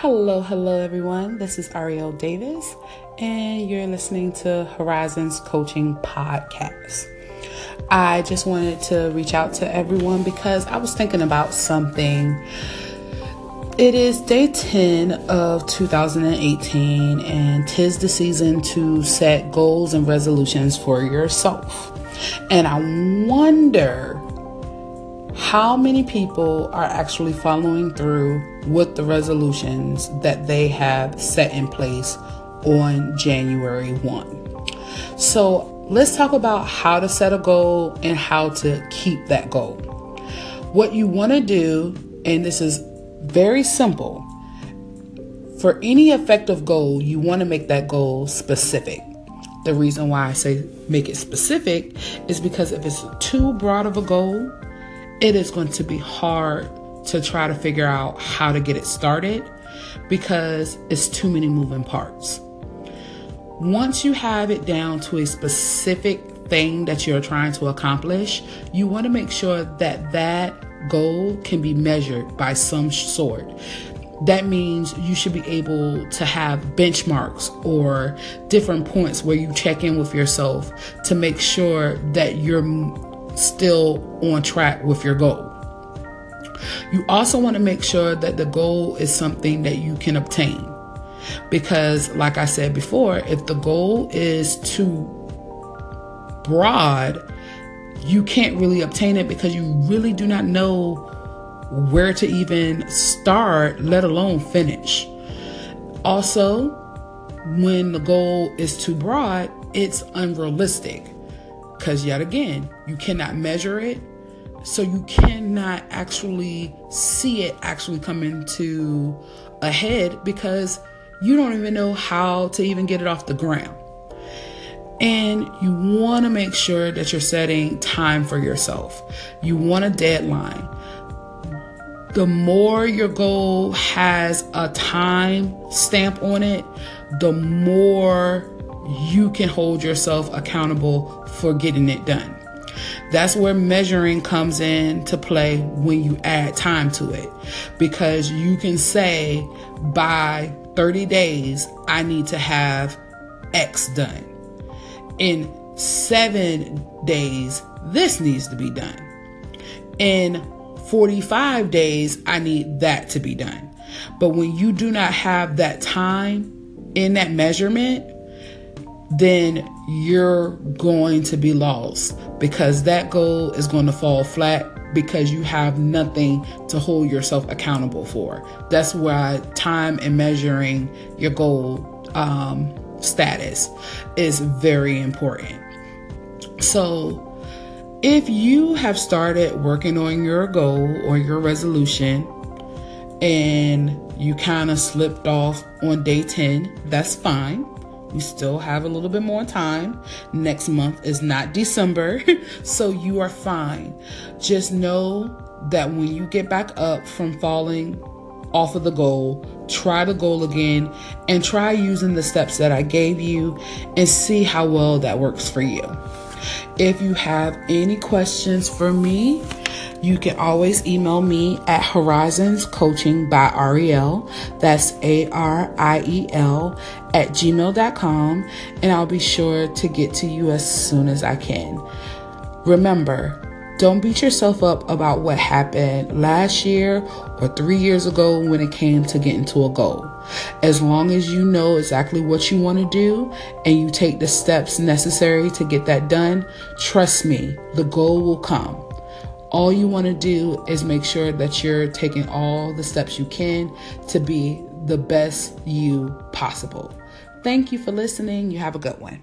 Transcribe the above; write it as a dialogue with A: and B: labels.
A: Hello, hello, everyone. This is Ariel Davis, and you're listening to Horizons Coaching Podcast. I just wanted to reach out to everyone because I was thinking about something. It is day 10 of 2018, and tis the season to set goals and resolutions for yourself. And I wonder how many people are actually following through with the resolutions that they have set in place on January 1. So, let's talk about how to set a goal and how to keep that goal. What you want to do, and this is very simple, for any effective goal, you want to make that goal specific. The reason why I say make it specific is because if it's too broad of a goal, it is going to be hard to try to figure out how to get it started because it's too many moving parts. Once you have it down to a specific thing that you're trying to accomplish, you want to make sure that that goal can be measured by some sort. That means you should be able to have benchmarks or different points where you check in with yourself to make sure that you're still on track with your goal. You also want to make sure that the goal is something that you can obtain. Because, like I said before, if the goal is too broad, you can't really obtain it because you really do not know where to even start, let alone finish. Also, when the goal is too broad, it's unrealistic because, yet again, you cannot measure it. So you cannot actually see it actually come into a head because you don't even know how to even get it off the ground. And you want to make sure that you're setting time for yourself. You want a deadline. The more your goal has a time stamp on it, the more you can hold yourself accountable for getting it done. That's where measuring comes in to play when you add time to it. Because you can say by 30 days, I need to have X done. In seven days, this needs to be done. In 45 days, I need that to be done. But when you do not have that time in that measurement, then you're going to be lost because that goal is going to fall flat because you have nothing to hold yourself accountable for. That's why time and measuring your goal um, status is very important. So, if you have started working on your goal or your resolution and you kind of slipped off on day 10, that's fine we still have a little bit more time. Next month is not December, so you are fine. Just know that when you get back up from falling off of the goal, try the goal again and try using the steps that I gave you and see how well that works for you. If you have any questions for me, you can always email me at Horizons Coaching by Ariel. That's A R I E L at gmail.com, and I'll be sure to get to you as soon as I can. Remember, don't beat yourself up about what happened last year or three years ago when it came to getting to a goal. As long as you know exactly what you want to do and you take the steps necessary to get that done, trust me, the goal will come. All you want to do is make sure that you're taking all the steps you can to be the best you possible. Thank you for listening. You have a good one.